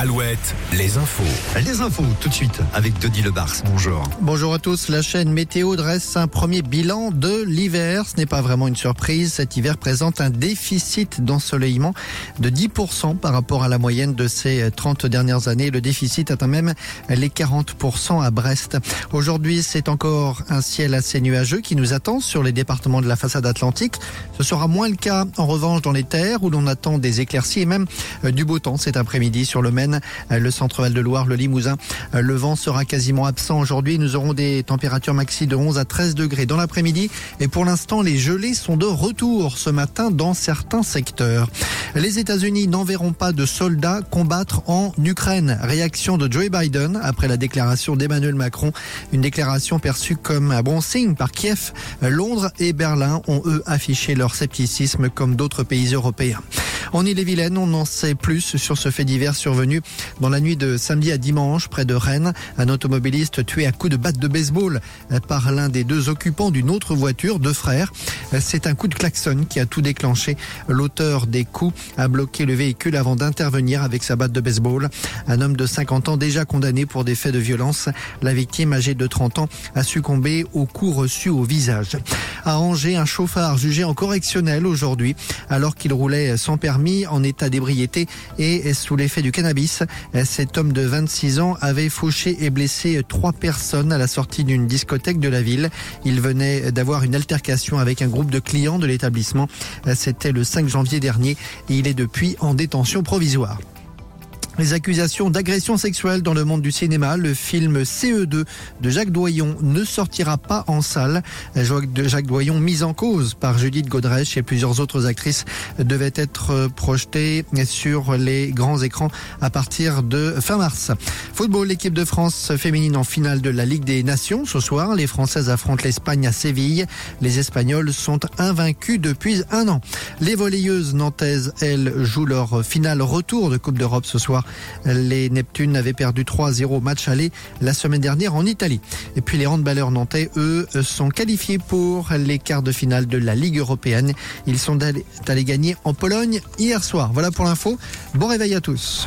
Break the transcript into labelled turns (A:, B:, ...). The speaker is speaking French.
A: Alouette, les infos.
B: Les infos tout de suite avec Denis Lebars. Bonjour.
C: Bonjour à tous. La chaîne Météo dresse un premier bilan de l'hiver. Ce n'est pas vraiment une surprise. Cet hiver présente un déficit d'ensoleillement de 10% par rapport à la moyenne de ces 30 dernières années. Le déficit atteint même les 40% à Brest. Aujourd'hui, c'est encore un ciel assez nuageux qui nous attend sur les départements de la façade atlantique. Ce sera moins le cas en revanche dans les terres où l'on attend des éclaircies et même euh, du beau temps cet après-midi sur le Maine, euh, le centre-val de Loire, le Limousin. Euh, le vent sera quasiment absent aujourd'hui. Nous aurons des températures maxi de 11 à 13 degrés dans l'après-midi. Et pour l'instant, les gelées sont de retour ce matin dans certains secteurs. Les États-Unis n'enverront pas de soldats combattre en Ukraine. Réaction de Joe Biden après la déclaration d'Emmanuel Macron. Une déclaration perçue comme un bon signe par Kiev. Londres et Berlin ont eux affiché leur scepticisme comme d'autres pays européens. En Ille-et-Vilaine, on en sait plus sur ce fait divers survenu dans la nuit de samedi à dimanche près de Rennes. Un automobiliste tué à coups de batte de baseball par l'un des deux occupants d'une autre voiture, deux frères. C'est un coup de klaxon qui a tout déclenché. L'auteur des coups a bloqué le véhicule avant d'intervenir avec sa batte de baseball. Un homme de 50 ans déjà condamné pour des faits de violence. La victime, âgée de 30 ans, a succombé aux coups reçus au visage. À Angers, un chauffard jugé en correctionnel aujourd'hui alors qu'il roulait sans permis mis en état d'ébriété et sous l'effet du cannabis. Cet homme de 26 ans avait fauché et blessé trois personnes à la sortie d'une discothèque de la ville. Il venait d'avoir une altercation avec un groupe de clients de l'établissement. C'était le 5 janvier dernier et il est depuis en détention provisoire. Les accusations d'agression sexuelle dans le monde du cinéma, le film CE2 de Jacques Doyon ne sortira pas en salle. Jacques Doyon, mise en cause par Judith Godrèche et plusieurs autres actrices, devait être projeté sur les grands écrans à partir de fin mars. Football, l'équipe de France féminine en finale de la Ligue des Nations ce soir. Les Françaises affrontent l'Espagne à Séville. Les Espagnols sont invaincus depuis un an. Les volleyeuses nantaises, elles, jouent leur finale retour de Coupe d'Europe ce soir les Neptunes avaient perdu 3-0 match aller la semaine dernière en Italie. Et puis les handballeurs nantais, eux, sont qualifiés pour les quarts de finale de la Ligue européenne. Ils sont allés gagner en Pologne hier soir. Voilà pour l'info. Bon réveil à tous.